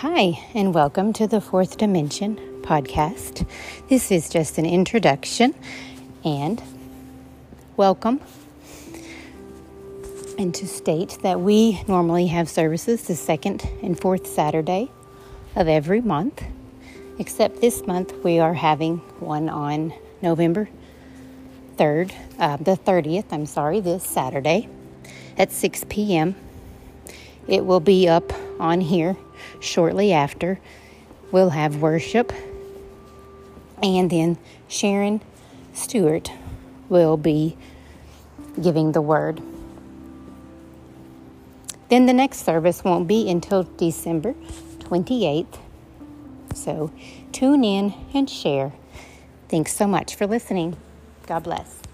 Hi, and welcome to the Fourth Dimension podcast. This is just an introduction and welcome. And to state that we normally have services the second and fourth Saturday of every month, except this month we are having one on November 3rd, uh, the 30th, I'm sorry, this Saturday at 6 p.m. It will be up on here shortly after. We'll have worship, and then Sharon Stewart will be giving the word. Then the next service won't be until December 28th. So tune in and share. Thanks so much for listening. God bless.